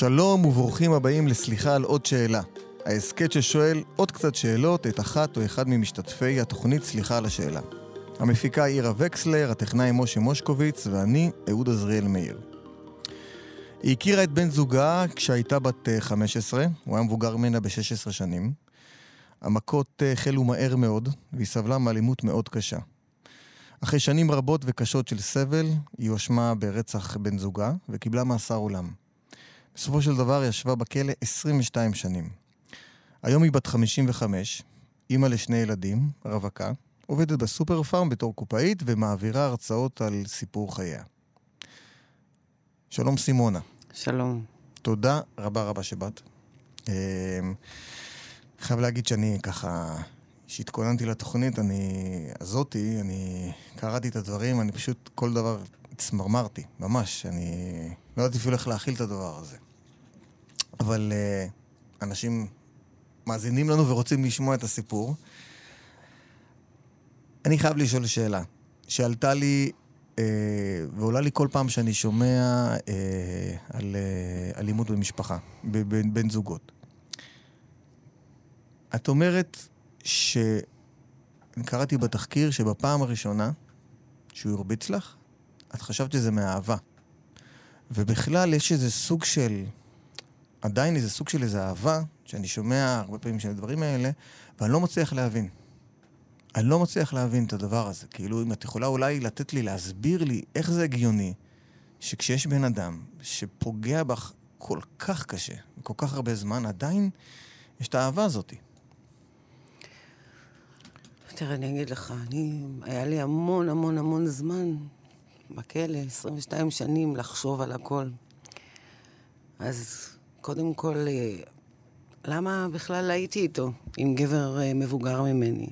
שלום וברוכים הבאים לסליחה על עוד שאלה. ההסכת ששואל עוד קצת שאלות את אחת או אחד ממשתתפי התוכנית סליחה על השאלה. המפיקה עירה וקסלר, הטכנאי משה מושקוביץ ואני, אהוד עזריאל מאיר. היא הכירה את בן זוגה כשהייתה בת 15, אה, הוא היה מבוגר ממנה ב-16 שנים. המכות אה, החלו מהר מאוד, והיא סבלה מאלימות מאוד קשה. אחרי שנים רבות וקשות של סבל, היא הואשמה ברצח בן זוגה וקיבלה מאסר עולם. בסופו של דבר ישבה בכלא 22 שנים. היום היא בת 55, אימא לשני ילדים, רווקה, עובדת בסופר פארם בתור קופאית ומעבירה הרצאות על סיפור חייה. שלום סימונה. שלום. תודה רבה רבה שבאת. אמ, חייב להגיד שאני ככה, כשהתכוננתי לתוכנית אני, הזאתי, אני קראתי את הדברים, אני פשוט כל דבר צמרמרתי, ממש. אני לא ידעתי אפילו איך להכיל את הדבר הזה. אבל uh, אנשים מאזינים לנו ורוצים לשמוע את הסיפור. אני חייב לשאול שאלה, שעלתה לי uh, ועולה לי כל פעם שאני שומע uh, על uh, אלימות במשפחה, בין, בין זוגות. את אומרת ש... אני קראתי בתחקיר שבפעם הראשונה שהוא הרביץ לך, את חשבת שזה מאהבה. ובכלל יש איזה סוג של עדיין איזה סוג של איזה אהבה, שאני שומע הרבה פעמים של הדברים האלה, ואני לא מצליח להבין. אני לא מצליח להבין את הדבר הזה. כאילו, אם את יכולה אולי לתת לי, להסביר לי איך זה הגיוני שכשיש בן אדם שפוגע בך כל כך קשה, כל כך הרבה זמן, עדיין יש את האהבה הזאתי. תראה, אני אגיד לך, אני, היה לי המון המון המון זמן בכלא, 22 שנים, לחשוב על הכל. אז קודם כל, אה, למה בכלל הייתי איתו, עם גבר אה, מבוגר ממני,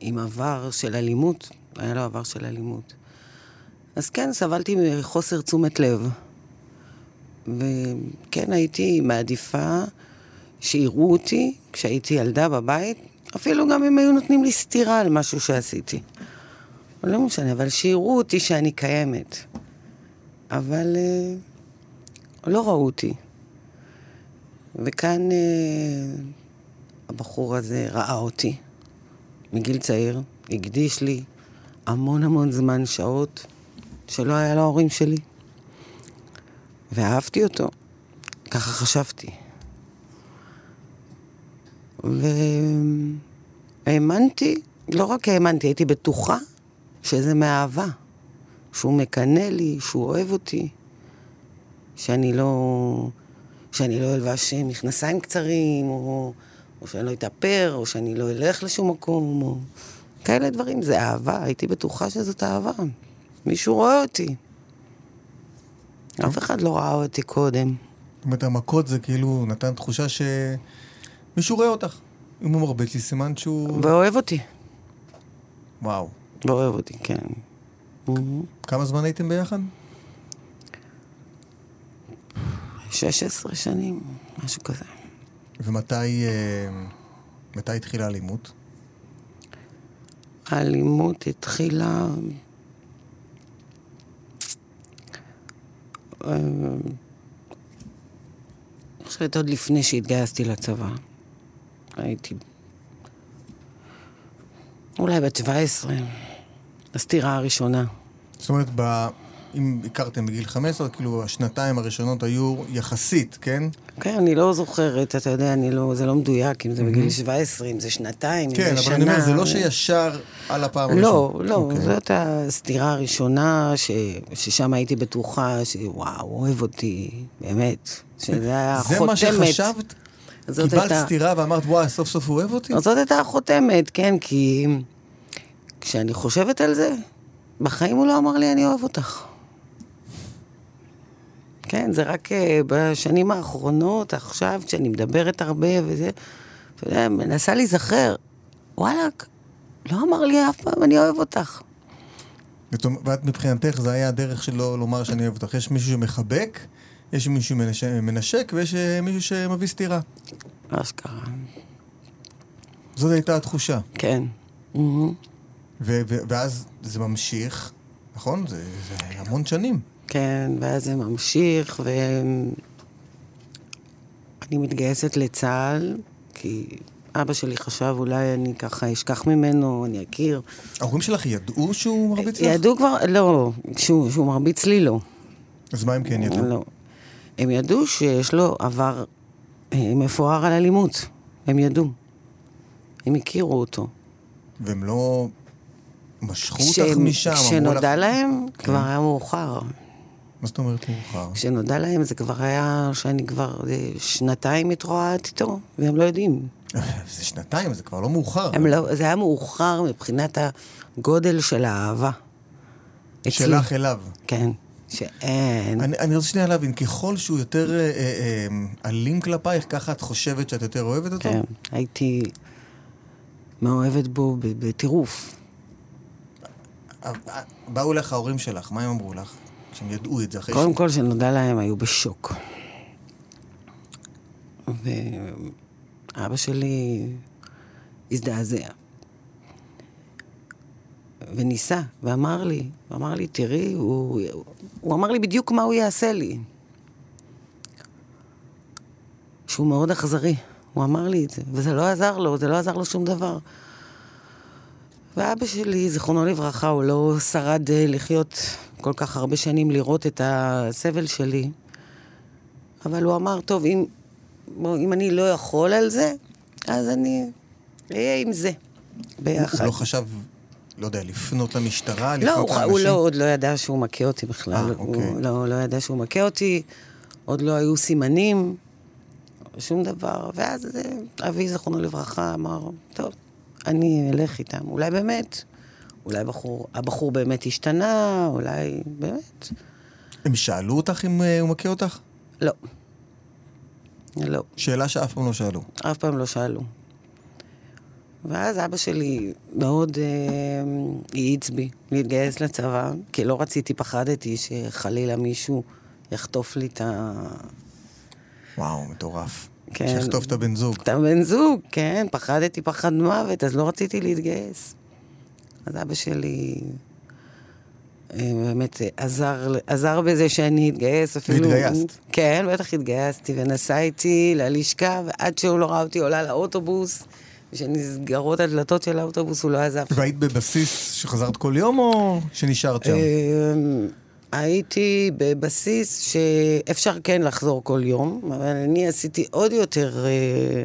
עם עבר של אלימות? היה לו עבר של אלימות. אז כן, סבלתי מחוסר תשומת לב. וכן, הייתי מעדיפה שיראו אותי כשהייתי ילדה בבית, אפילו גם אם היו נותנים לי סטירה על משהו שעשיתי. לא משנה, אבל שיראו אותי שאני קיימת. אבל אה, לא ראו אותי. וכאן אה, הבחור הזה ראה אותי מגיל צעיר, הקדיש לי המון המון זמן, שעות, שלא היה להורים שלי. ואהבתי אותו, ככה חשבתי. והאמנתי, לא רק האמנתי, הייתי בטוחה שזה מאהבה. שהוא מקנא לי, שהוא אוהב אותי, שאני לא... שאני לא אלבש מכנסיים קצרים, או, או שאני לא אתאפר, או שאני לא אלך לשום מקום, או כאלה דברים. זה אהבה, הייתי בטוחה שזאת אהבה. מישהו רואה אותי. אף אחד לא ראה אותי קודם. זאת אומרת, המכות זה כאילו נתן תחושה שמישהו רואה אותך. אם הוא מרביץ לי, סימן שהוא... ואוהב אותי. וואו. ואוהב אותי, כן. כמה זמן הייתם ביחד? 16 שנים, משהו כזה. ומתי אה, מתי התחילה האלימות? האלימות התחילה... אה, אני חושבת עוד לפני שהתגייסתי לצבא. הייתי אולי בת 17, הסתירה הראשונה. זאת אומרת, ב... אם הכרתם בגיל 15, כאילו השנתיים הראשונות היו יחסית, כן? כן, אני לא זוכרת, אתה יודע, אני לא, זה לא מדויק, אם זה בגיל 17, אם זה שנתיים, כן, אם זה שנה. כן, אבל אני אומר, זה לא שישר על הפעם הראשונה. לא, לא, okay. אוקיי. זאת הסתירה הראשונה, ש, ששם הייתי בטוחה, שוואו, אוהב אותי, באמת. שזה היה חותמת. זה מה שחשבת? קיבלת הייתה... סתירה ואמרת, וואי, סוף סוף הוא אוהב אותי? זאת הייתה החותמת, כן, כי כשאני חושבת על זה, בחיים הוא לא אמר לי, אני אוהב אותך. כן, זה רק אה, בשנים האחרונות, עכשיו, כשאני מדברת הרבה וזה, אתה יודע, מנסה להיזכר, וואלכ, לא אמר לי אף פעם, אני אוהב אותך. ואת- מבחינתך, זה היה הדרך שלו לומר שאני אוהב אותך. יש מישהו שמחבק, יש מישהו שמנש- מנשק, ויש אה, מישהו שמביא סטירה. אשכרה, זאת הייתה התחושה. כן. מהמם. ו- ו- ואז זה ממשיך, נכון? זה, זה המון שנים. כן, ואז זה ממשיך, ואני מתגייסת לצה"ל, כי אבא שלי חשב אולי אני ככה אשכח ממנו, אני אכיר. ההורים שלך ידעו שהוא מרביץ לך? ידעו כבר, לא, שהוא, שהוא מרביץ לי לא. אז מה הם כן ידעו? לא. הם ידעו שיש לו עבר אה, מפואר על אלימות. הם ידעו. הם הכירו אותו. והם לא משכו אותך כשהם- משם? אמרו לך- כשנודע להם, כבר היה מאוחר. מה זאת אומרת מאוחר? כשנודע להם זה כבר היה שאני כבר שנתיים מתרועעת איתו, והם לא יודעים. זה שנתיים, זה כבר לא מאוחר. לא, זה היה מאוחר מבחינת הגודל של האהבה. אצלי. שלך אליו. כן, שאין. אני, אני רוצה שנייה להבין, ככל שהוא יותר אה, אה, אה, אלים כלפייך, ככה את חושבת שאת יותר אוהבת אותו? כן, הייתי מאוהבת בו בטירוף. באו אליך ההורים שלך, מה הם אמרו לך? כשהם ידעו את זה אחרי קודם כל, כשנודע להם, היו בשוק. ואבא שלי הזדעזע. וניסה, ואמר לי, אמר לי, תראי, הוא, הוא אמר לי בדיוק מה הוא יעשה לי. שהוא מאוד אכזרי. הוא אמר לי את זה, וזה לא עזר לו, זה לא עזר לו שום דבר. ואבא שלי, זיכרונו לברכה, הוא לא שרד אה, לחיות כל כך הרבה שנים לראות את הסבל שלי. אבל הוא אמר, טוב, אם, בוא, אם אני לא יכול על זה, אז אני אהיה עם זה. ביחד. הוא לא חשב, לא יודע, לפנות למשטרה, לא, לפנות הוא, לאנשים? הוא לא, עוד לא ידע שהוא מכה אותי בכלל. אה, הוא אוקיי. לא, לא ידע שהוא מכה אותי, עוד לא היו סימנים, שום דבר. ואז אה, אבי, זכרונו לברכה, אמר, טוב, אני אלך איתם. אולי באמת, אולי בחור, הבחור באמת השתנה, אולי באמת. הם שאלו אותך אם אה, הוא מכה אותך? לא. לא. שאלה שאף פעם לא שאלו. אף פעם לא שאלו. ואז אבא שלי מאוד אה, האיץ בי להתגייס לצבא, כי לא רציתי, פחדתי שחלילה מישהו יחטוף לי את ה... וואו, מטורף. כן. שיחטוף את הבן זוג. את הבן זוג, כן, פחדתי פחד מוות, אז לא רציתי להתגייס. אז אבא שלי אה, באמת אה, עזר, עזר בזה שאני אתגייס אפילו. והתגייסת. כן, בטח התגייסתי, ונסע איתי ללשכה, ועד שהוא לא ראה אותי עולה לאוטובוס, וכשנסגרות הדלתות של האוטובוס הוא לא עזב. והיית בבסיס שחזרת כל יום או שנשארת שם? הייתי בבסיס שאפשר כן לחזור כל יום, אבל אני עשיתי עוד יותר, אה,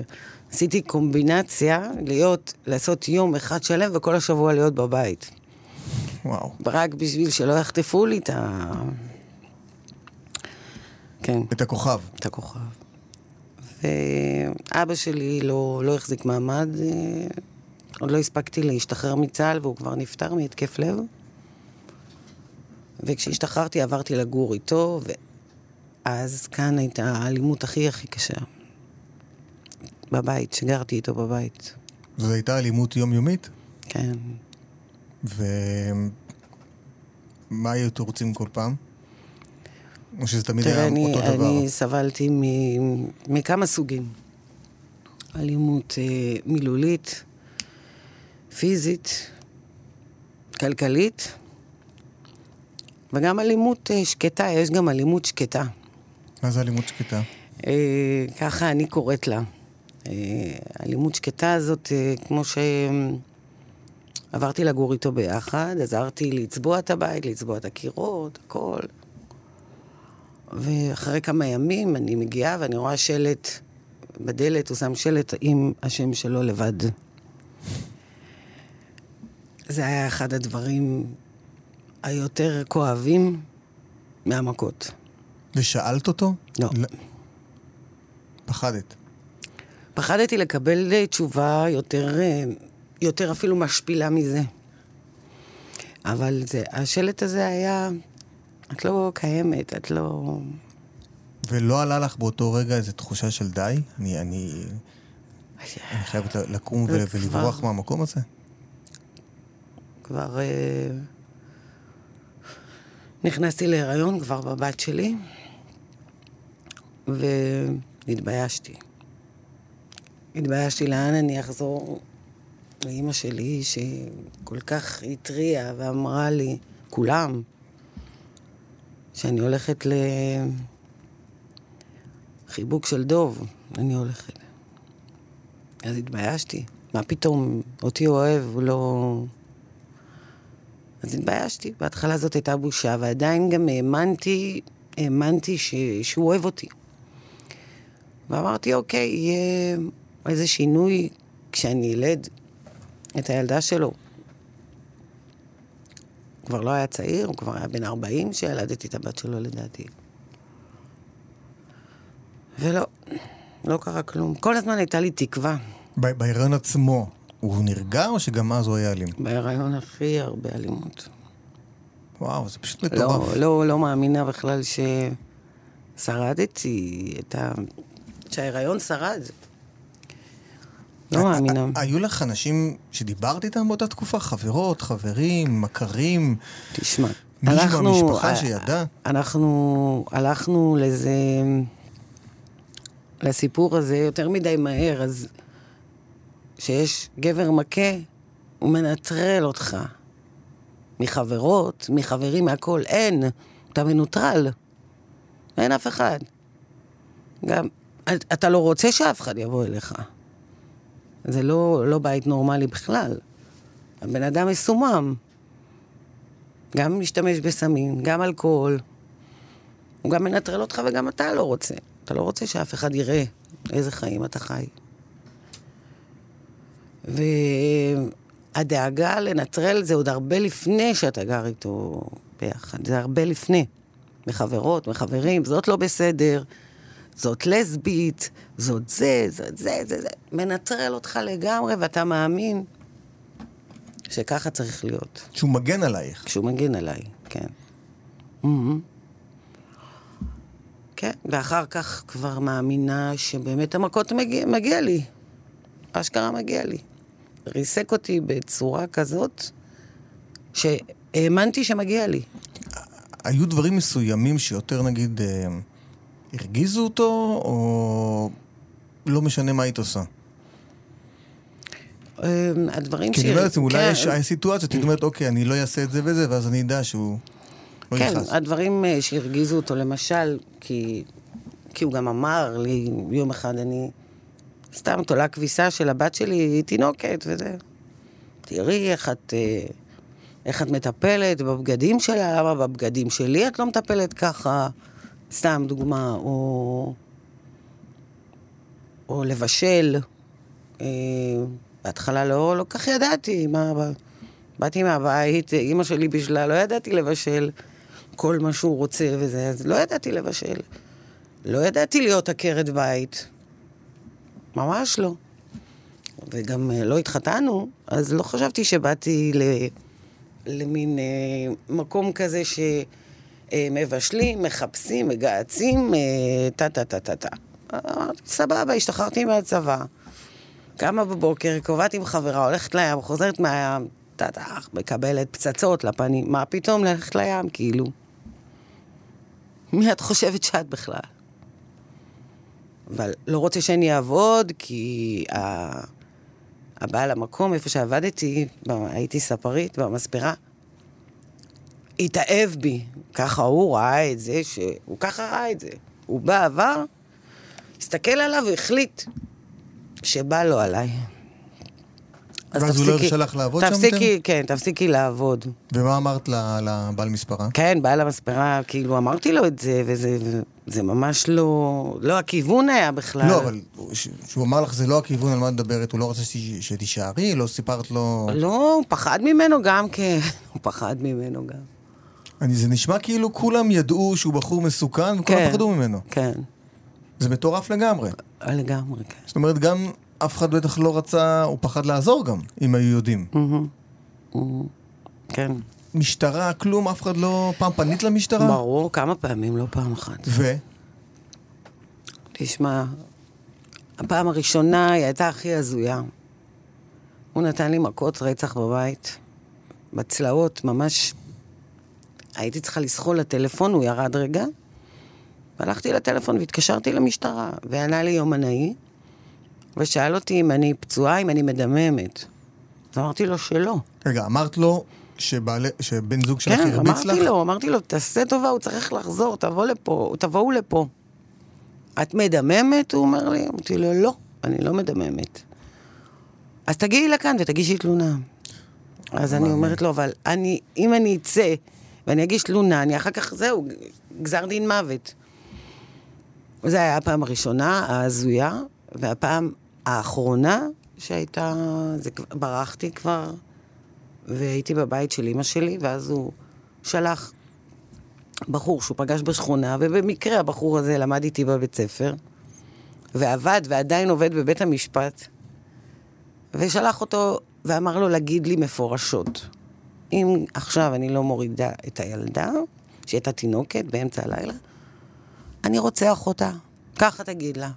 עשיתי קומבינציה, להיות, לעשות יום אחד שלם וכל השבוע להיות בבית. וואו. רק בשביל שלא יחטפו לי את ה... כן, את הכוכב. את הכוכב. ואבא שלי לא, לא החזיק מעמד, אה, עוד לא הספקתי להשתחרר מצה"ל והוא כבר נפטר מהתקף לב. וכשהשתחררתי עברתי לגור איתו, ואז כאן הייתה האלימות הכי הכי קשה. בבית, שגרתי איתו בבית. זו הייתה אלימות יומיומית? כן. ומה היו רוצים כל פעם? או שזה תמיד היה אני, אותו דבר? אני סבלתי מ, מכמה סוגים. אלימות אה, מילולית, פיזית, כלכלית, וגם אלימות אה, שקטה, יש גם אלימות שקטה. מה זה אלימות שקטה? אה, ככה אני קוראת לה. אה, אלימות שקטה הזאת, אה, כמו שעברתי לגור איתו ביחד, עזרתי לצבוע את הבית, לצבוע את הקירות, הכל. ואחרי כמה ימים אני מגיעה ואני רואה שלט בדלת, הוא שם שלט עם השם שלו לבד. זה היה אחד הדברים היותר כואבים מהמכות. ושאלת אותו? לא. פחדת. פחדתי לקבל אה, תשובה יותר, אה, יותר אפילו משפילה מזה. אבל זה, השלט הזה היה, את לא קיימת, את לא... ולא עלה לך באותו רגע איזו תחושה של די? אני, אני, אני חייבת לקום זה ולברוח כבר- מהמקום הזה? כבר אה, נכנסתי להיריון כבר בבת שלי, והתביישתי. התביישתי לאן אני אחזור לאימא שלי, שכל כך התריעה ואמרה לי, כולם, שאני הולכת לחיבוק של דוב, אני הולכת. אז התביישתי. מה פתאום, אותי אוהב, הוא לא... אז התביישתי. בהתחלה זאת הייתה בושה, ועדיין גם האמנתי, האמנתי ש... שהוא אוהב אותי. ואמרתי, אוקיי, יהיה איזה שינוי כשאני אלד את הילדה שלו. הוא כבר לא היה צעיר, הוא כבר היה בן 40 כשילדתי את הבת שלו לדעתי. ולא, לא קרה כלום. כל הזמן הייתה לי תקווה. בהיריון עצמו, הוא נרגע או שגם אז הוא היה אלים? בהיריון הכי הרבה אלימות. וואו, זה פשוט לא, מטורף. לא, לא מאמינה בכלל ששרדתי את ה... שההיריון שרד. לא מאמינה. ה- היו לך אנשים שדיברת איתם באותה תקופה? חברות, חברים, מכרים? תשמע, מישהו מהמשפחה אה, שידע? אנחנו הלכנו לזה, לסיפור הזה יותר מדי מהר, אז כשיש גבר מכה, הוא מנטרל אותך. מחברות, מחברים, מהכל. אין. אתה מנוטרל. אין אף אחד. גם, אתה לא רוצה שאף אחד יבוא אליך. זה לא, לא בית נורמלי בכלל. הבן אדם מסומם. גם משתמש בסמים, גם אלכוהול. הוא גם מנטרל אותך וגם אתה לא רוצה. אתה לא רוצה שאף אחד יראה איזה חיים אתה חי. והדאגה לנטרל זה עוד הרבה לפני שאתה גר איתו ביחד. זה הרבה לפני. מחברות, מחברים, זאת לא בסדר, זאת לסבית, זאת זה, זאת זה, זה, זה. מנטרל אותך לגמרי, ואתה מאמין שככה צריך להיות. שהוא מגן עלייך. כשהוא מגן עליי, כן. Mhm. כן, ואחר כך כבר מאמינה שבאמת המכות מגיע, מגיע לי. אשכרה מגיע לי. ריסק אותי בצורה כזאת, שהאמנתי שמגיע לי. היו דברים מסוימים שיותר נגיד אה, הרגיזו אותו, או לא משנה מה היית עושה? אמ, הדברים כי אני אומר לעצמי, אולי כן, יש סיטואציות, את אומרת, אוקיי, אני לא אעשה את זה וזה, ואז אני אדע שהוא לא כן, נכנס. הדברים אה, שהרגיזו אותו, למשל, כי, כי הוא גם אמר לי יום אחד, אני סתם תולה כביסה של הבת שלי, היא תינוקת וזה. תראי איך את, אה, איך את מטפלת בבגדים שלה, למה בבגדים שלי את לא מטפלת ככה? סתם דוגמה, או, או לבשל. אה, בהתחלה לא, לא כך ידעתי, מה, באתי מהבית, אימא שלי בשלה, לא ידעתי לבשל כל מה שהוא רוצה וזה, אז לא ידעתי לבשל. לא ידעתי להיות עקרת בית. ממש לא. וגם אה, לא התחתנו, אז לא חשבתי שבאתי ל... למין אה, מקום כזה שמבשלים, מחפשים, מגהצים, אה, טה-טה-טה-טה-טה. אמרתי, סבבה, השתחררתי מהצבא. קמה בבוקר, קובעת עם חברה, הולכת לים, חוזרת מהים, טאטח, מקבלת פצצות לפנים. מה פתאום ללכת לים, כאילו? מי את חושבת שאת בכלל? אבל לא רוצה שאני אעבוד, כי. הבעל המקום, איפה שעבדתי, הייתי ספרית במספרה, התאהב בי. ככה הוא ראה את זה, שהוא ככה ראה את זה. הוא בא, עבר, הסתכל עליו והחליט שבא לו עליי. אז ואז הוא לא תפסיקי- הרשה לך לעבוד שם תפסיקי, כן, תפסיקי לעבוד. ומה אמרת לבעל מספרה? כן, בעל המספרה, כאילו, אמרתי לו את זה, וזה זה ממש לא... לא הכיוון היה בכלל. לא, אבל ש- שהוא אמר לך זה לא הכיוון על מה את מדברת, הוא לא רצה ש- שתישארי, לא סיפרת לו... לא, הוא פחד ממנו גם כן. הוא פחד ממנו גם. אני, זה נשמע כאילו כולם ידעו שהוא בחור מסוכן וכולם כן. פחדו ממנו. כן, זה מטורף לגמרי. לגמרי, כן. זאת אומרת, גם אף אחד בטח לא רצה, הוא פחד לעזור גם, אם היו יודעים. כן. משטרה, כלום, אף אחד לא... פעם פנית למשטרה? ברור, כמה פעמים, לא פעם אחת. ו? תשמע, הפעם הראשונה היא הייתה הכי הזויה. הוא נתן לי מכות רצח בבית, בצלעות, ממש... הייתי צריכה לסחול לטלפון, הוא ירד רגע. והלכתי לטלפון והתקשרתי למשטרה, וענה לי יומנאי, ושאל אותי אם אני פצועה, אם אני מדממת. אמרתי לו שלא. רגע, אמרת לו שבעלי, שבן זוג שלך כן, הרביץ לך? אמרתי לו, אמרתי לו, תעשה טובה, הוא צריך לחזור, תבוא לפה, תבואו לפה. את מדממת? הוא אומר לי. אמרתי לו, לא, אני לא מדממת. אז תגיעי לכאן ותגישי תלונה. אז אני אומרת לו, אבל אני, אם אני אצא ואני אגיש תלונה, אני אחר כך, זהו, גזר דין מוות. זו הייתה הפעם הראשונה, ההזויה, והפעם האחרונה שהייתה, זה, ברחתי כבר, והייתי בבית של אימא שלי, ואז הוא שלח בחור שהוא פגש בשכונה, ובמקרה הבחור הזה למד איתי בבית ספר, ועבד ועדיין עובד בבית המשפט, ושלח אותו ואמר לו להגיד לי מפורשות, אם עכשיו אני לא מורידה את הילדה, שהיא הייתה תינוקת באמצע הלילה, אני רוצח אותה. ככה תגיד לה.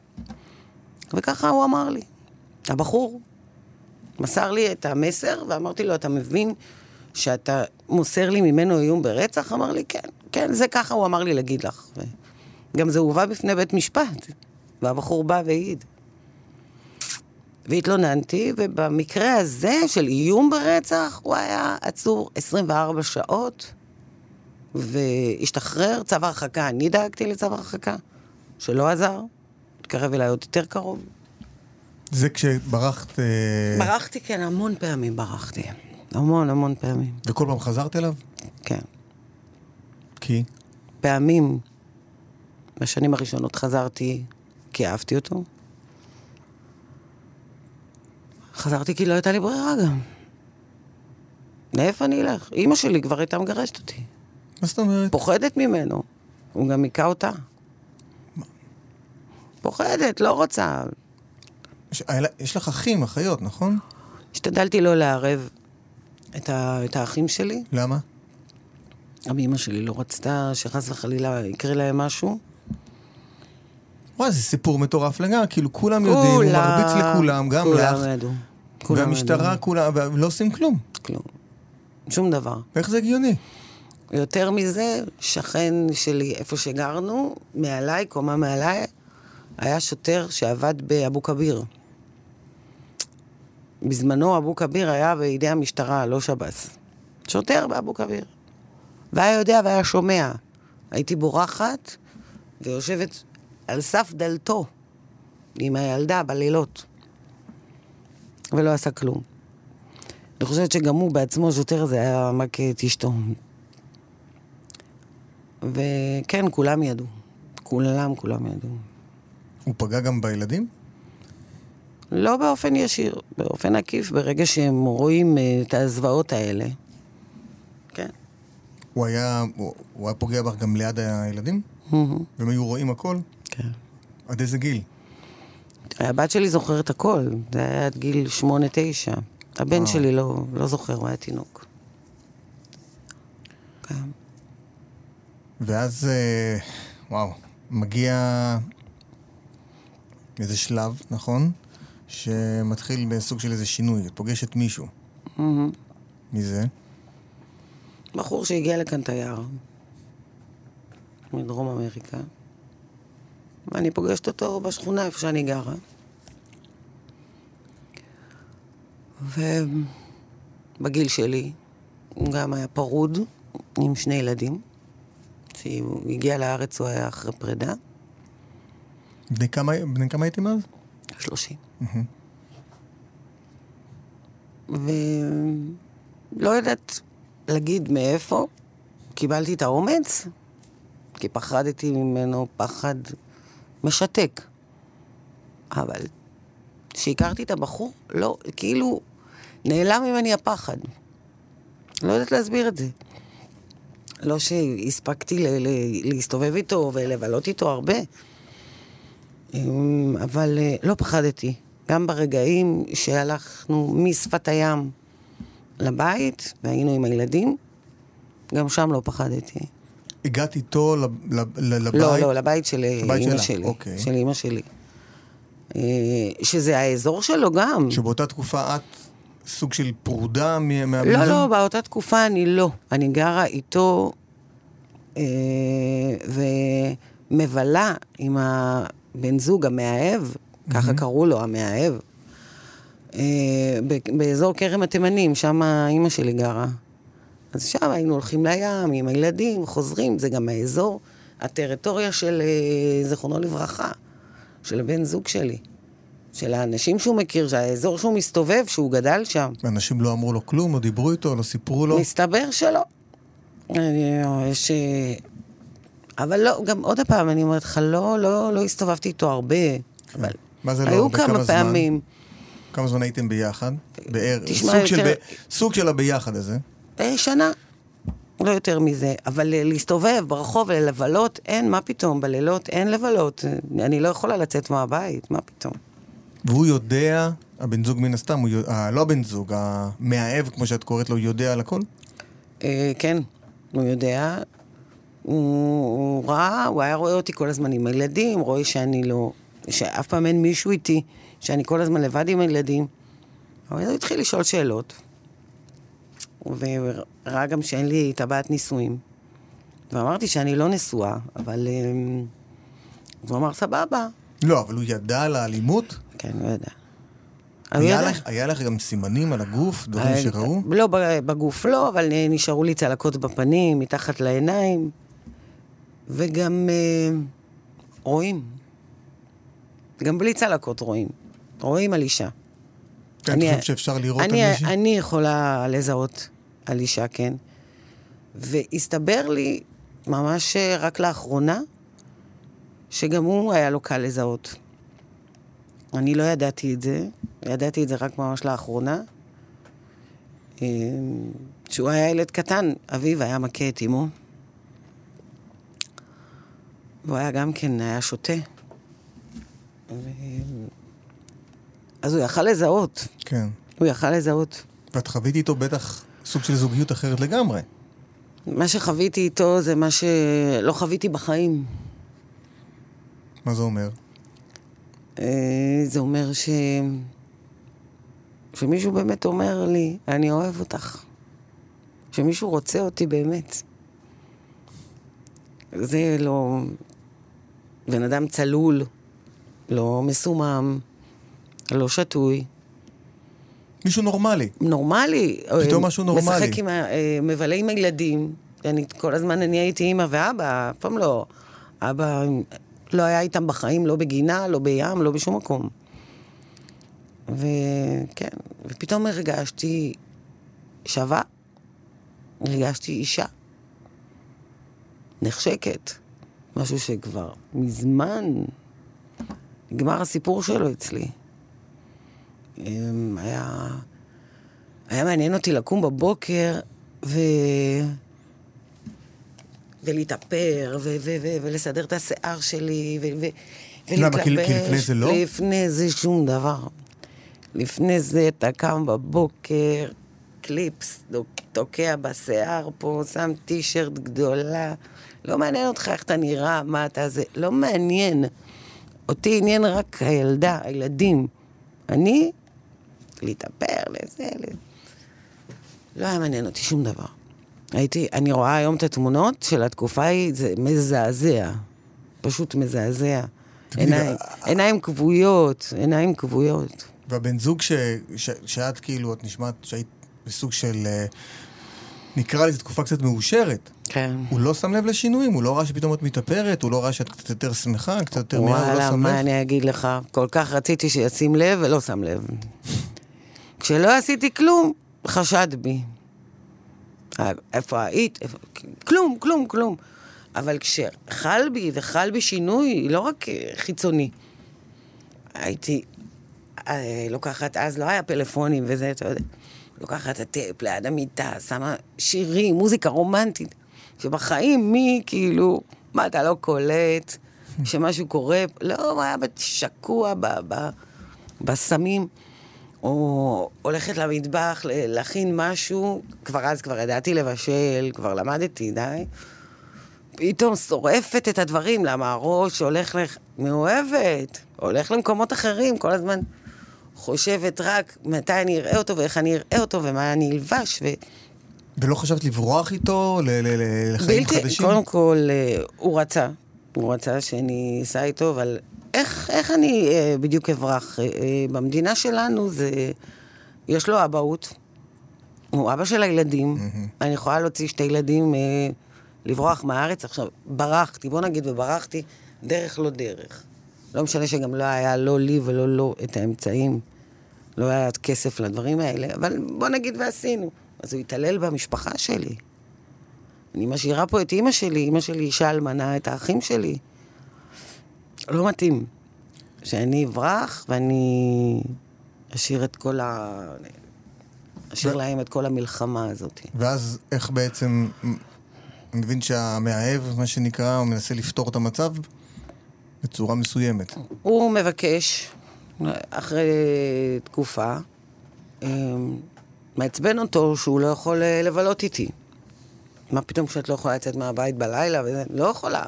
וככה הוא אמר לי. הבחור מסר לי את המסר, ואמרתי לו, אתה מבין שאתה מוסר לי ממנו איום ברצח? אמר לי, כן, כן, זה ככה הוא אמר לי להגיד לך. גם זה הובא בפני בית משפט, והבחור בא והעיד. והתלוננתי, ובמקרה הזה של איום ברצח, הוא היה עצור 24 שעות, והשתחרר צו הרחקה. אני דאגתי לצו הרחקה, שלא עזר, התקרב אליי עוד יותר קרוב. זה כשברחת... אה, ברחתי, כן, המון פעמים ברחתי. המון המון פעמים, וכל פעם חזרת אליו? כן. כי? פעמים, בשנים הראשונות חזרתי כי אהבתי אותו. חזרתי כי לא הייתה לי ברירה גם. לאיפה אני אלך? אימא שלי כבר הייתה מגרשת אותי. מה זאת אומרת? פוחדת ממנו. הוא גם היכה אותה. פוחדת, לא רוצה. יש, יש לך אחים, אחיות, נכון? השתדלתי לא לערב את, ה, את האחים שלי. למה? גם אימא שלי לא רצתה שחס וחלילה יקרה להם משהו. וואי, זה סיפור מטורף לגמרי, כאילו כולם יודעים, הוא מרביץ לכולם, גם כולם לך, ידעו. כולם והמשטרה ידעו. כולם, והם לא עושים כלום. כלום. שום דבר. איך זה הגיוני? יותר מזה, שכן שלי, איפה שגרנו, מעליי, קומה מעליי, היה שוטר שעבד באבו כביר. בזמנו אבו כביר היה בידי המשטרה, לא שב"ס. שוטר באבו כביר. והיה יודע והיה שומע. הייתי בורחת ויושבת על סף דלתו עם הילדה בלילות. ולא עשה כלום. אני חושבת שגם הוא בעצמו, שוטר הזה, היה מכה את אשתו. וכן, כולם ידעו. כולם, כולם ידעו. הוא פגע גם בילדים? לא באופן ישיר, באופן עקיף, ברגע שהם רואים אה, את הזוועות האלה. כן. הוא היה, הוא, הוא היה פוגע בך גם ליד הילדים? והם היו רואים הכל? כן. עד איזה גיל? הבת שלי זוכרת הכל, זה היה עד גיל שמונה, תשע. הבן וואו. שלי לא, לא זוכר, הוא היה תינוק. כן. ואז, אה, וואו, מגיע איזה שלב, נכון? שמתחיל בסוג של איזה שינוי, את פוגשת מישהו. מהמם. מי זה? בחור שהגיע לכאן תייר, מדרום אמריקה, ואני פוגשת אותו בשכונה איפה שאני גרה. ובגיל שלי, הוא גם היה פרוד עם שני ילדים. כשהוא הגיע לארץ הוא היה אחרי פרידה, בני כמה, בני כמה הייתם אז? שלושים. ולא יודעת להגיד מאיפה קיבלתי את האומץ, כי פחדתי ממנו פחד משתק. אבל כשהכרתי את הבחור, לא, כאילו נעלם ממני הפחד. לא יודעת להסביר את זה. לא שהספקתי ל- ל- להסתובב איתו ולבלות איתו הרבה, אבל אה, לא פחדתי. גם ברגעים שהלכנו משפת הים לבית והיינו עם הילדים, גם שם לא פחדתי. הגעת איתו לב- לב- לבית? לא, לא, לבית של לבית אימא שלי. אוקיי. של אימא שלי. אה, שזה האזור שלו גם. שבאותה תקופה את סוג של פרודה מ- מהבן לא? לא, באותה תקופה אני לא. אני גרה איתו אה, ומבלה עם הבן זוג המאהב, ככה קראו לו, המאהב, אה, ב- באזור כרם התימנים, שם אימא שלי גרה. אז שם היינו הולכים לים עם הילדים, חוזרים, זה גם האזור, הטריטוריה של, אה, זיכרונו לברכה, של הבן זוג שלי. של האנשים שהוא מכיר, של האזור שהוא מסתובב, שהוא גדל שם. אנשים לא אמרו לו כלום, לא דיברו איתו, לא סיפרו לו? מסתבר שלא. יש... אה, אבל לא, גם עוד פעם, אני אומרת לך, לא, לא, לא הסתובבתי איתו הרבה. אבל מה זה לא היו הרבה? כמה? פעמים. כמה זמן הייתם ביחד? בערך. תשמע, סוג של יותר- ב- סוג של הביחד הזה. אה, שנה, לא יותר מזה. אבל אה, להסתובב ברחוב ולבלות, אין, מה פתאום, בלילות אין לבלות. אה, אני לא יכולה לצאת מהבית, מה פתאום. והוא יודע, הבן זוג מן הסתם, הוא, אה, לא הבן זוג, המאהב, כמו שאת קוראת לו, יודע על הכל? אה, כן, הוא יודע. הוא, הוא ראה, הוא היה רואה אותי כל הזמן עם הילדים, רואה שאני לא... שאף פעם אין מישהו איתי, שאני כל הזמן לבד עם הילדים. אבל הוא התחיל לשאול שאלות. וראה גם שאין לי טבעת נישואים. ואמרתי שאני לא נשואה, אבל... אה, אז הוא אמר, סבבה. לא, אבל הוא ידע על האלימות? כן, הוא ידע. היה ידע. לך, היה לך גם סימנים על הגוף, דברים אה, שראו? לא, בגוף לא, אבל נשארו לי צלקות בפנים, מתחת לעיניים, וגם אה, רואים. גם בלי צלקות רואים. רואים על אישה. כן, אני- אתה חושב שאפשר לראות אני, על מישהי? אני יכולה לזהות על אישה, כן. והסתבר לי, ממש אה, רק לאחרונה, שגם הוא היה לו קל לזהות. אני לא ידעתי את זה, ידעתי את זה רק ממש לאחרונה. אה, כשהוא היה ילד קטן, אביו היה מכה את אמו. והוא היה גם כן, היה שותה. ו... אז הוא יכל לזהות, כן. הוא יכל לזהות. ואת חווית איתו בטח סוג של זוגיות אחרת לגמרי. מה שחוויתי איתו זה מה שלא חוויתי בחיים. מה זה אומר? אה, זה אומר ש... שמישהו באמת אומר לי, אני אוהב אותך. שמישהו רוצה אותי באמת. זה לא... בן אדם צלול, לא מסומם, לא שתוי. מישהו נורמלי. נורמלי. פתאום אה, משהו נורמלי. משחק עם ה... אה, מבלה עם הילדים. אני, כל הזמן אני הייתי אימא ואבא, אף פעם לא. אבא לא היה איתם בחיים, לא בגינה, לא בים, לא בשום מקום. וכן, ופתאום הרגשתי שווה, הרגשתי אישה. נחשקת. משהו שכבר מזמן נגמר הסיפור שלו אצלי. אמ, היה, היה מעניין אותי לקום בבוקר ו... ולהתאפר, ו- ו- ו- ולסדר את השיער שלי, ו- ו- למה? כי- כי לפני זה לא? לפני זה שום דבר. לפני זה אתה קם בבוקר, קליפס, דוק- תוקע בשיער פה, שם טישרט גדולה. לא מעניין אותך איך אתה נראה, מה אתה זה, לא מעניין. אותי עניין רק הילדה, הילדים. אני, להתאפר לזה, ל... לא היה מעניין אותי שום דבר. הייתי, אני רואה היום את התמונות של התקופה ההיא, זה מזעזע. פשוט מזעזע. עיניים, אה, עיניים כבויות, עיניים כבויות. והבן זוג ש... ש... שאת כאילו, את נשמעת שהיית בסוג של... נקרא לזה תקופה קצת מאושרת. כן. הוא לא שם לב לשינויים? הוא לא ראה שפתאום את מתאפרת? הוא לא ראה שאת קצת יותר שמחה? קצת יותר מהר? הוא לא וואלה, שם מה לב? אני אגיד לך? כל כך רציתי שישים לב ולא שם לב. כשלא עשיתי כלום, חשד בי. איפה היית? איפה... כלום, כלום, כלום. אבל כשחל בי, וחל בי שינוי, לא רק אה, חיצוני, הייתי אה, לוקחת, אז לא היה פלאפונים וזה, אתה יודע, לוקחת את הטייפ ליד המיטה, שמה שירים, מוזיקה רומנטית, שבחיים מי כאילו, מה אתה לא קולט, שמשהו קורה, לא, הוא היה שקוע בסמים, או הולכת למטבח להכין משהו, כבר אז כבר ידעתי לבשל, כבר למדתי, די. פתאום שורפת את הדברים, למה הראש הולך לך... מאוהבת, הולך למקומות אחרים, כל הזמן חושבת רק מתי אני אראה אותו ואיך אני אראה אותו ומה אני אלבש. ו... ולא חשבת לברוח איתו לחיים בלתי, חדשים? קודם כל, אה, הוא רצה. הוא רצה שאני אסע איתו, אבל איך, איך אני אה, בדיוק אברח? אה, אה, במדינה שלנו זה... יש לו אבהות, הוא אבא של הילדים, אני יכולה להוציא שתי ילדים, אה, לברוח מהארץ. עכשיו, ברחתי, בוא נגיד וברחתי, דרך לא דרך. לא משנה שגם לא היה לא לי ולא לו את האמצעים. לא היה כסף לדברים האלה, אבל בוא נגיד ועשינו. אז הוא התעלל במשפחה שלי. אני משאירה פה את אימא שלי, אימא שלי אישה אלמנה, את האחים שלי. לא מתאים. שאני אברח ואני אשאיר את כל ה... אשאיר ו- להם את כל המלחמה הזאת. ואז איך בעצם, אני מבין שהמאהב, מה שנקרא, הוא מנסה לפתור את המצב בצורה מסוימת. הוא מבקש, אחרי תקופה, אמ, מעצבן אותו שהוא לא יכול אה, לבלות איתי. מה פתאום שאת לא יכולה לצאת מהבית בלילה? לא יכולה.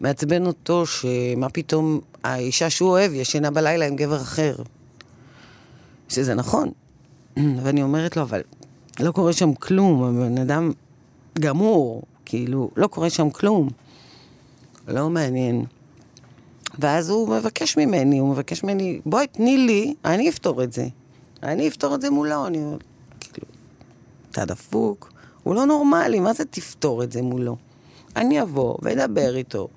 מעצבן אותו שמה פתאום האישה שהוא אוהב ישנה בלילה עם גבר אחר. שזה נכון. ואני אומרת לו, אבל לא קורה שם כלום, הבן אדם גמור, כאילו, לא קורה שם כלום. לא מעניין. ואז הוא מבקש ממני, הוא מבקש ממני, בואי, תני לי, אני אפתור את זה. אני אפתור את זה מולו, אני כאילו, אתה דפוק, הוא לא נורמלי, מה זה תפתור את זה מולו? אני אבוא ואדבר איתו,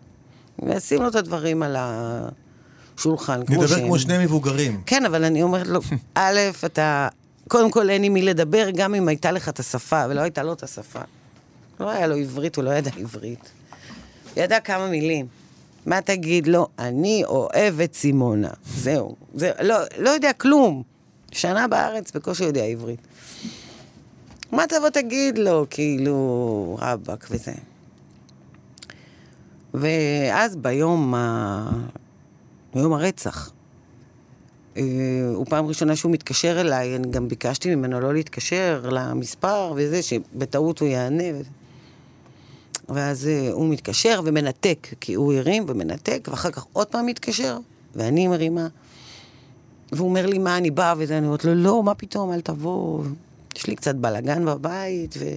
ואשים לו את הדברים על השולחן, כמו נדבר שהם. כמו שני מבוגרים. כן, אבל אני אומרת לו, א', אתה... קודם כל אין עם מי לדבר, גם אם הייתה לך את השפה, ולא הייתה לו את השפה. לא היה לו עברית, הוא לא ידע עברית. ידע כמה מילים. מה תגיד לו? אני אוהב את סימונה. זהו. זה, לא, לא יודע כלום. שנה בארץ בקושי יודע עברית. מה תבוא תגיד לו, כאילו, רבאק וזה. ואז ביום, ה... ביום הרצח, אה, הוא פעם ראשונה שהוא מתקשר אליי, אני גם ביקשתי ממנו לא להתקשר למספר וזה, שבטעות הוא יענה. וזה. ואז אה, הוא מתקשר ומנתק, כי הוא הרים ומנתק, ואחר כך עוד פעם מתקשר, ואני מרימה. והוא אומר לי, מה, אני באה וזה, אני אומרת לו, לא, מה פתאום, אל תבוא. יש לי קצת בלאגן בבית, ו...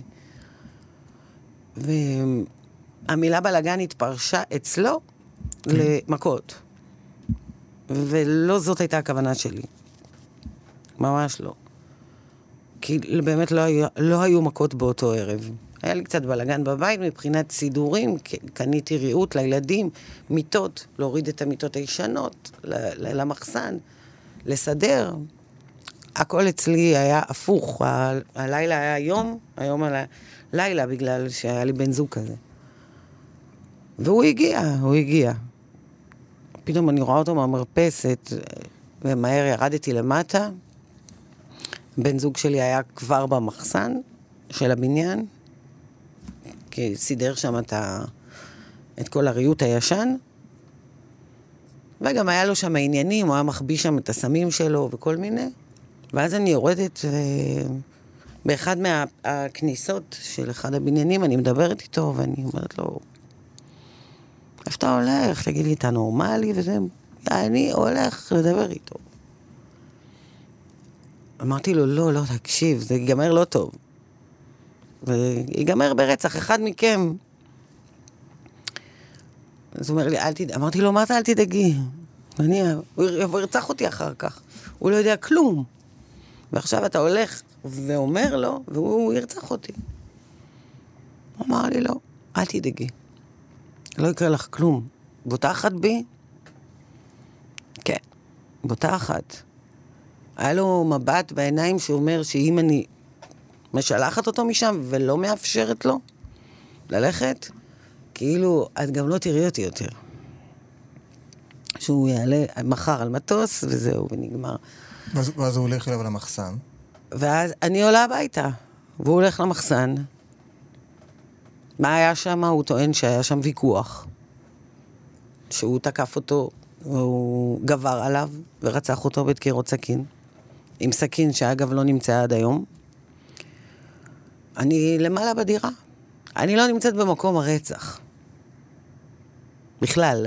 והמילה בלאגן התפרשה אצלו למכות. ולא זאת הייתה הכוונה שלי. ממש לא. כי באמת לא היו, לא היו מכות באותו ערב. היה לי קצת בלאגן בבית מבחינת סידורים, קניתי ריהוט לילדים, מיטות, להוריד את המיטות הישנות למחסן, לסדר. הכל אצלי היה הפוך, הלילה היה יום, היום הלילה, בגלל שהיה לי בן זוג כזה. והוא הגיע, הוא הגיע. פתאום אני רואה אותו מהמרפסת, ומהר ירדתי למטה. בן זוג שלי היה כבר במחסן של הבניין, כי סידר שם את, ה... את כל הריהוט הישן. וגם היה לו שם עניינים, הוא היה מחביא שם את הסמים שלו וכל מיני. ואז אני יורדת, ו... באחד מהכניסות של אחד הבניינים, אני מדברת איתו, ואני אומרת לו, איפה אתה הולך? תגיד לי, אתה נורמלי? וזה... אני הולך לדבר איתו. אמרתי לו, לא, לא, תקשיב, זה ייגמר לא טוב. ויגמר ברצח אחד מכם. אז הוא אומר לי, אל תדאג. אמרתי לו, מה זה אל תדאגי? אני, הוא יבוא ירצח אותי אחר כך. הוא לא יודע כלום. ועכשיו אתה הולך ואומר לו, והוא ירצח אותי. הוא אמר לי, לא, אל תדאגי. לא יקרה לך כלום. בוטחת בי? כן, בוטחת. היה לו מבט בעיניים שאומר שאם אני משלחת אותו משם ולא מאפשרת לו ללכת, כאילו, את גם לא תראי אותי יותר. שהוא יעלה מחר על מטוס, וזהו, ונגמר. ואז, ואז הוא הולך אליו למחסן. ואז אני עולה הביתה, והוא הולך למחסן. מה היה שם? הוא טוען שהיה שם ויכוח. שהוא תקף אותו, הוא גבר עליו ורצח אותו בדקירות סכין. עם סכין שאגב לא נמצאה עד היום. אני למעלה בדירה. אני לא נמצאת במקום הרצח. בכלל.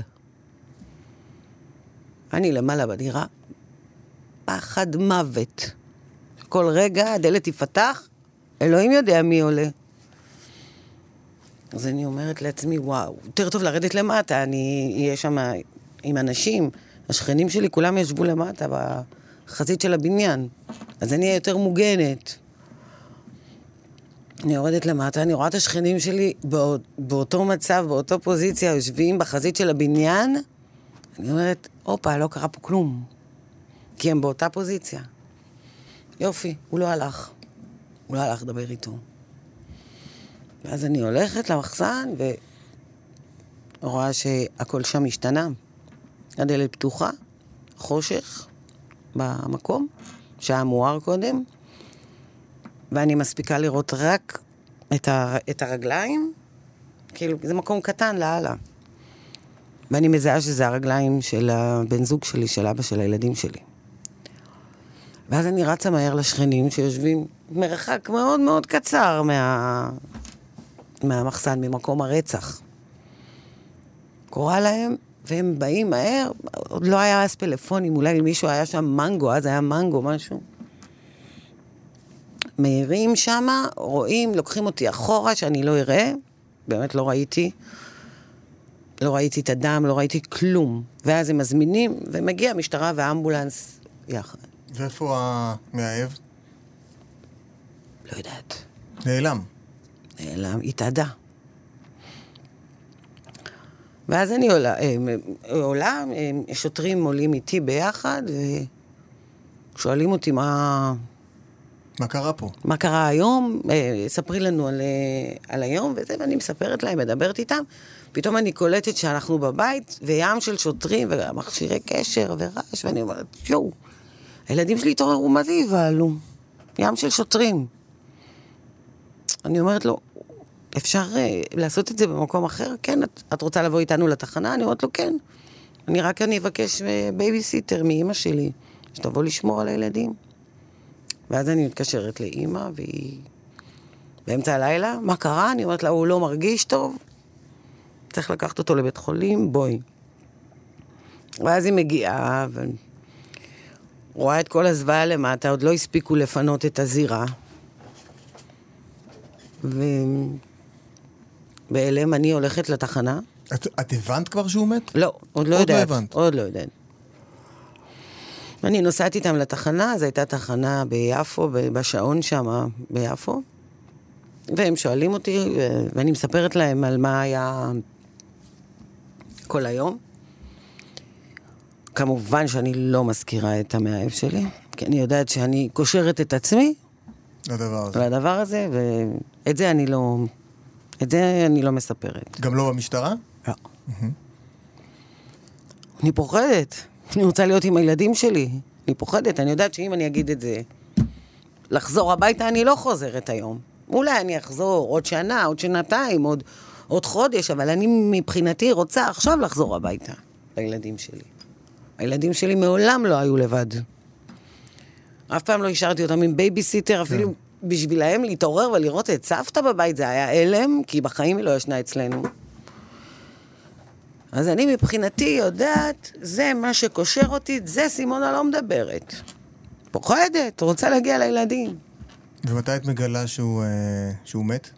אני למעלה בדירה, פחד מוות. כל רגע הדלת תיפתח, אלוהים יודע מי עולה. אז אני אומרת לעצמי, וואו, יותר טוב לרדת למטה, אני אהיה שם עם אנשים. השכנים שלי כולם ישבו למטה בחזית של הבניין, אז אני אהיה יותר מוגנת. אני יורדת למטה, אני רואה את השכנים שלי בא, באותו מצב, באותו פוזיציה, יושבים בחזית של הבניין. אני אומרת, הופה, לא קרה פה כלום. כי הם באותה פוזיציה. יופי, הוא לא הלך. הוא לא הלך לדבר איתו. ואז אני הולכת למחסן ורואה שהכל שם השתנה. הדלת פתוחה, חושך במקום, שהיה מואר קודם, ואני מספיקה לראות רק את, ה, את הרגליים, כאילו, זה מקום קטן לאללה. ואני מזהה שזה הרגליים של הבן זוג שלי, של אבא של הילדים שלי. ואז אני רצה מהר לשכנים שיושבים מרחק מאוד מאוד קצר מה... מהמחסן, ממקום הרצח. קורא להם, והם באים מהר, עוד לא היה אז פלאפונים, אולי למישהו היה שם מנגו, אז היה מנגו, משהו. מהירים שמה, רואים, לוקחים אותי אחורה, שאני לא אראה, באמת לא ראיתי. לא ראיתי את הדם, לא ראיתי כלום. ואז הם מזמינים, ומגיע המשטרה והאמבולנס יחד. ואיפה המאהב? לא יודעת. נעלם. נעלם, התאדה. ואז אני עולה, אה, עולה, אה, שוטרים עולים איתי ביחד, ושואלים אותי מה... מה קרה פה? מה קרה היום, אה, ספרי לנו על, על היום וזה, ואני מספרת להם, מדברת איתם. פתאום אני קולטת שאנחנו בבית, וים של שוטרים, ומכשירי קשר, ורעש, ואני אומרת, יואו, הילדים שלי התעוררו, מה זה יבהלו? ים של שוטרים. אני אומרת לו, אפשר אה, לעשות את זה במקום אחר? כן, את, את רוצה לבוא איתנו לתחנה? אני אומרת לו, כן. אני רק אני אבקש אה, בייביסיטר מאימא שלי, שתבוא לשמור על הילדים. ואז אני מתקשרת לאימא, והיא באמצע הלילה, מה קרה? אני אומרת לה, הוא לא מרגיש טוב, צריך לקחת אותו לבית חולים, בואי. ואז היא מגיעה, ורואה את כל הזוועה למטה, עוד לא הספיקו לפנות את הזירה. ובהלם אני הולכת לתחנה. את, את הבנת כבר שהוא מת? לא, עוד לא עוד יודעת. לא הבנת. עוד לא יודעת. אני נוסעת איתם לתחנה, זו הייתה תחנה ביפו, בשעון שם ביפו, והם שואלים אותי, ואני מספרת להם על מה היה כל היום. כמובן שאני לא מזכירה את המאהב שלי, כי אני יודעת שאני קושרת את עצמי לדבר הזה. לדבר הזה, ואת זה אני לא... את זה אני לא מספרת. גם לא במשטרה? לא. אני פוחדת. אני רוצה להיות עם הילדים שלי. אני פוחדת, אני יודעת שאם אני אגיד את זה, לחזור הביתה, אני לא חוזרת היום. אולי אני אחזור עוד שנה, עוד שנתיים, עוד, עוד חודש, אבל אני מבחינתי רוצה עכשיו לחזור הביתה לילדים שלי. הילדים שלי מעולם לא היו לבד. אף פעם לא השארתי אותם עם בייביסיטר, אפילו בשבילהם להתעורר ולראות את סבתא בבית זה היה הלם, כי בחיים היא לא ישנה אצלנו. אז אני מבחינתי יודעת, זה מה שקושר אותי, זה סימונה לא מדברת. פוחדת, רוצה להגיע לילדים. ומתי את מגלה שהוא, אה, שהוא מת?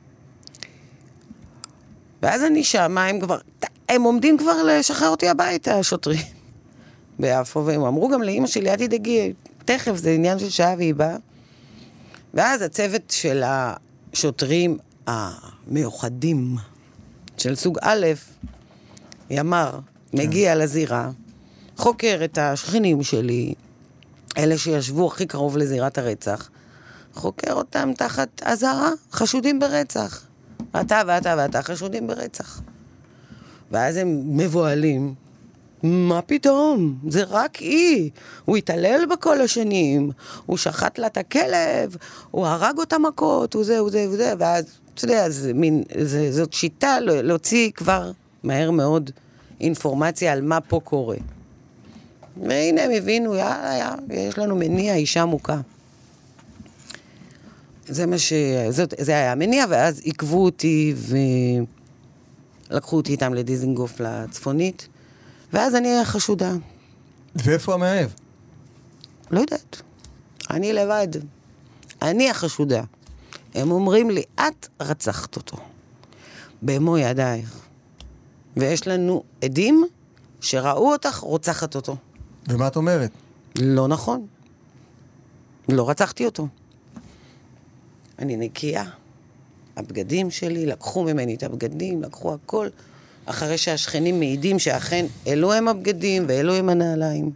ואז אני שמה, הם כבר, הם עומדים כבר לשחרר אותי הביתה, השוטרים. ביפו, והם אמרו גם לאימא שלי, אל תדאגי, תכף, זה עניין של שעה והיא באה. ואז הצוות של השוטרים המיוחדים של סוג א', ימ"ר, מגיע לזירה, חוקר את השכנים שלי, אלה שישבו הכי קרוב לזירת הרצח, חוקר אותם תחת אזהרה, חשודים ברצח. אתה ואתה ואתה חשודים ברצח. ואז הם מבוהלים. מה פתאום? זה רק היא. הוא התעלל בכל השנים, הוא שחט לה את הכלב, הוא הרג אותה מכות, הוא זה, הוא זה, הוא זה, ואז, אתה יודע, זה מין, זה, זאת שיטה להוציא כבר מהר מאוד אינפורמציה על מה פה קורה. והנה הם הבינו, יאללה, יאללה, יש לנו מניע אישה מוכה. זה מה ש... זאת, זה היה המניע, ואז עיכבו אותי ולקחו אותי איתם לדיזינגוף לצפונית, ואז אני אהיה חשודה. ואיפה המאהב? לא יודעת. אני לבד. אני החשודה. הם אומרים לי, את רצחת אותו. במו ידייך. ויש לנו עדים שראו אותך רוצחת אותו. ומה את אומרת? לא נכון. לא רצחתי אותו. אני נקייה. הבגדים שלי, לקחו ממני את הבגדים, לקחו הכל, אחרי שהשכנים מעידים שאכן אלו הם הבגדים ואלו הם הנעליים.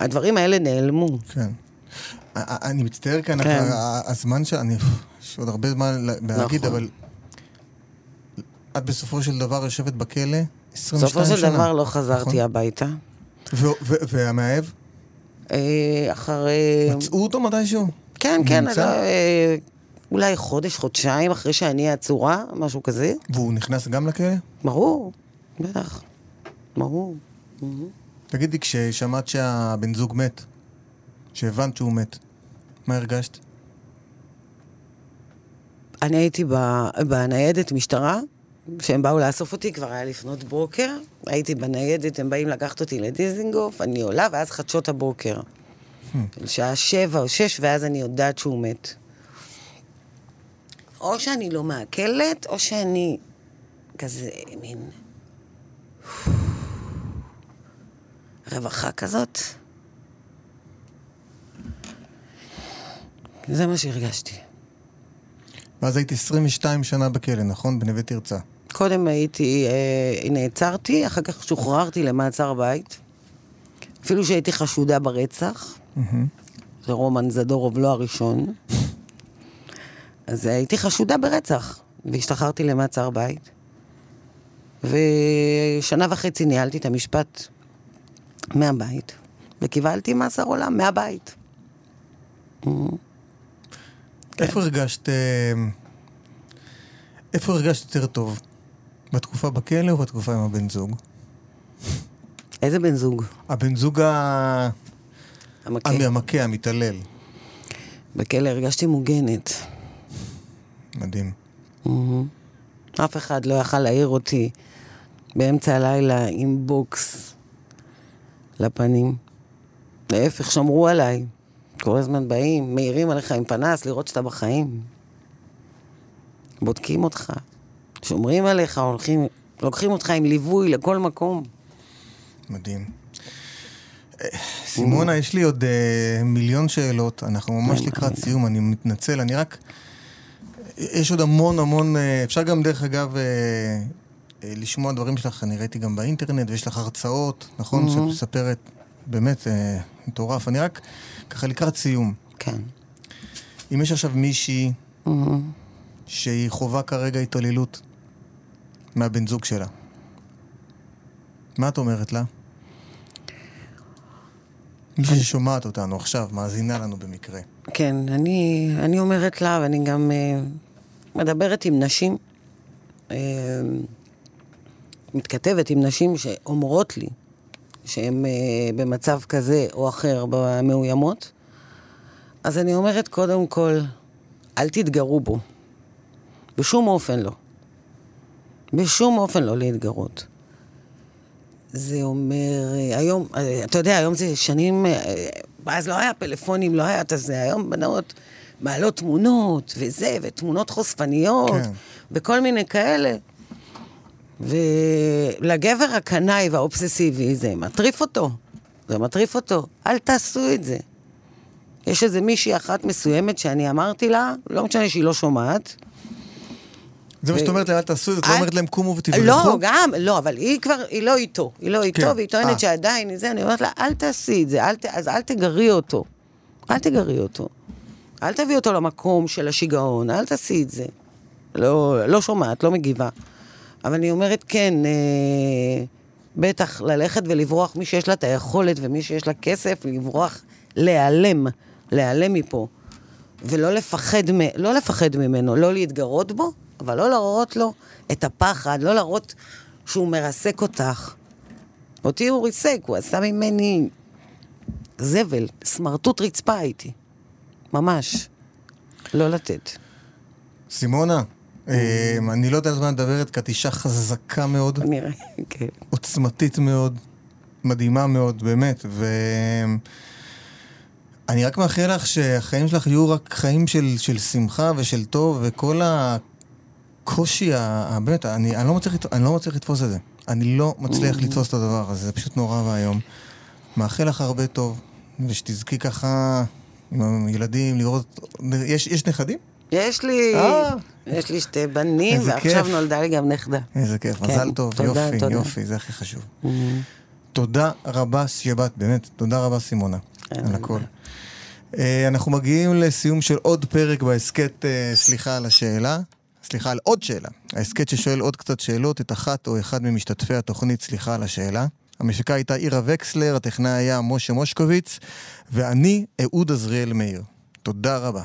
הדברים האלה נעלמו. כן. אני מצטער כאן, כן. הזמן ש... אני... יש עוד הרבה זמן להגיד, נכון. אבל... את בסופו של דבר יושבת בכלא 22 שנה. בסופו של דבר לא חזרתי נכון? הביתה. והמאהב? אה, אחרי... מצאו אותו מתישהו? כן, כן? לא, אה, אולי חודש, חודשיים אחרי שאני עצורה, משהו כזה. והוא נכנס גם לכלא? ברור, בטח. ברור. תגידי, כששמעת שהבן זוג מת, שהבנת שהוא מת, מה הרגשת? אני הייתי בניידת משטרה, כשהם באו לאסוף אותי, כבר היה לפנות בוקר. הייתי בניידת, הם באים לקחת אותי לדיזינגוף, אני עולה, ואז חדשות הבוקר. של שעה שבע או שש, ואז אני יודעת שהוא מת. או שאני לא מעכלת, או שאני כזה מין... רווחה כזאת. זה מה שהרגשתי. ואז היית 22 שנה בכלא, נכון? בנווה תרצה. קודם הייתי, אה, נעצרתי, אחר כך שוחררתי למעצר בית. אפילו שהייתי חשודה ברצח. זה רומן זדורוב, לא הראשון. אז הייתי חשודה ברצח, והשתחררתי למעצר בית. ושנה וחצי ניהלתי את המשפט מהבית, וקיבלתי מאסר עולם מהבית. כן. איפה הרגשת... אה, איפה הרגשת יותר טוב? בתקופה בכלא או בתקופה עם הבן זוג? איזה בן זוג? הבן זוג ה- המכה. המכה, המתעלל. בכלא הרגשתי מוגנת. מדהים. אף אחד לא יכל להעיר אותי באמצע הלילה עם בוקס לפנים. להפך, שמרו עליי. כל הזמן באים, מעירים עליך עם פנס, לראות שאתה בחיים. בודקים אותך, שומרים עליך, הולכים, לוקחים אותך עם ליווי לכל מקום. מדהים. אה, סימונה, יש לי עוד אה, מיליון שאלות, אנחנו ממש כן, לקראת כן. סיום, אני מתנצל, אני רק... יש עוד המון המון, אה, אפשר גם דרך אגב אה, אה, לשמוע דברים שלך, אני ראיתי גם באינטרנט, ויש לך הרצאות, נכון? שאת מספרת, באמת, אה, מטורף. אני רק ככה לקראת סיום. כן. אם יש עכשיו מישהי שהיא חווה כרגע התעללות מהבן זוג שלה, מה את אומרת לה? מישהי ששומעת אותנו עכשיו, מאזינה לנו במקרה. כן, אני, אני אומרת לה, ואני גם uh, מדברת עם נשים, uh, מתכתבת עם נשים שאומרות לי שהן uh, במצב כזה או אחר במאוימות, אז אני אומרת, קודם כל, אל תתגרו בו. בשום אופן לא. בשום אופן לא להתגרות. זה אומר, אה, היום, אה, אתה יודע, היום זה שנים, אה, אז לא היה פלאפונים, לא היה את הזה, היום בנות מעלות תמונות, וזה, ותמונות חושפניות. כן. וכל מיני כאלה. ולגבר הקנאי והאובססיבי, זה מטריף אותו. זה מטריף אותו. אל תעשו את זה. יש איזה מישהי אחת מסוימת שאני אמרתי לה, לא משנה שהיא לא שומעת, זה מה שאת אומרת להם, אל תעשו את זה, את לא אומרת להם קומו ותברחו? לא, גם, לא, אבל היא כבר, היא לא איתו. היא לא איתו, כן, והיא אה. טוענת שעדיין, זה, אני אומרת לה, אל תעשי את זה, אל ת, אז אל תגרי אותו. אל תגרי אותו. אל תביא אותו למקום של השיגעון, אל תעשי את זה. לא, לא שומעת, לא מגיבה. אבל אני אומרת, כן, אה, בטח ללכת ולברוח, מי שיש לה את היכולת ומי שיש לה כסף, לברוח, להיעלם, להיעלם מפה. ולא לפחד, מ- לא לפחד ממנו, לא להתגרות בו, אבל לא להראות לו את הפחד, לא להראות שהוא מרסק אותך. אותי הוא ריסק, הוא עשה ממני זבל, סמרטוט רצפה הייתי. ממש. לא לתת. סימונה, אני לא יודע על מה מדברת, כי את אישה חזקה מאוד, נראה, כן. עוצמתית מאוד, מדהימה מאוד, באמת, ו... אני רק מאחל לך שהחיים שלך יהיו רק חיים של, של שמחה ושל טוב, וכל הקושי, באמת, אני, אני, לא מצליח, אני לא מצליח לתפוס את זה. אני לא מצליח לתפוס את הדבר הזה, זה פשוט נורא ואיום. מאחל לך הרבה טוב, ושתזכי ככה עם הילדים, לראות... יש, יש נכדים? יש לי, אה. יש לי שתי בנים, ועכשיו כיף. נולדה לי גם נכדה. איזה כיף, כן, מזל טוב, תודה, יופי, תודה. יופי, זה הכי חשוב. תודה רבה שבאת, באמת, תודה רבה סימונה, על. הכל. אה, אנחנו מגיעים לסיום של עוד פרק בהסכת אה, סליחה על השאלה. סליחה על עוד שאלה. ההסכת ששואל עוד קצת שאלות את אחת או אחד ממשתתפי התוכנית סליחה על השאלה. המפיקה הייתה אירה וקסלר, הטכנאי היה משה מושקוביץ, ואני אהוד עזריאל מאיר. תודה רבה.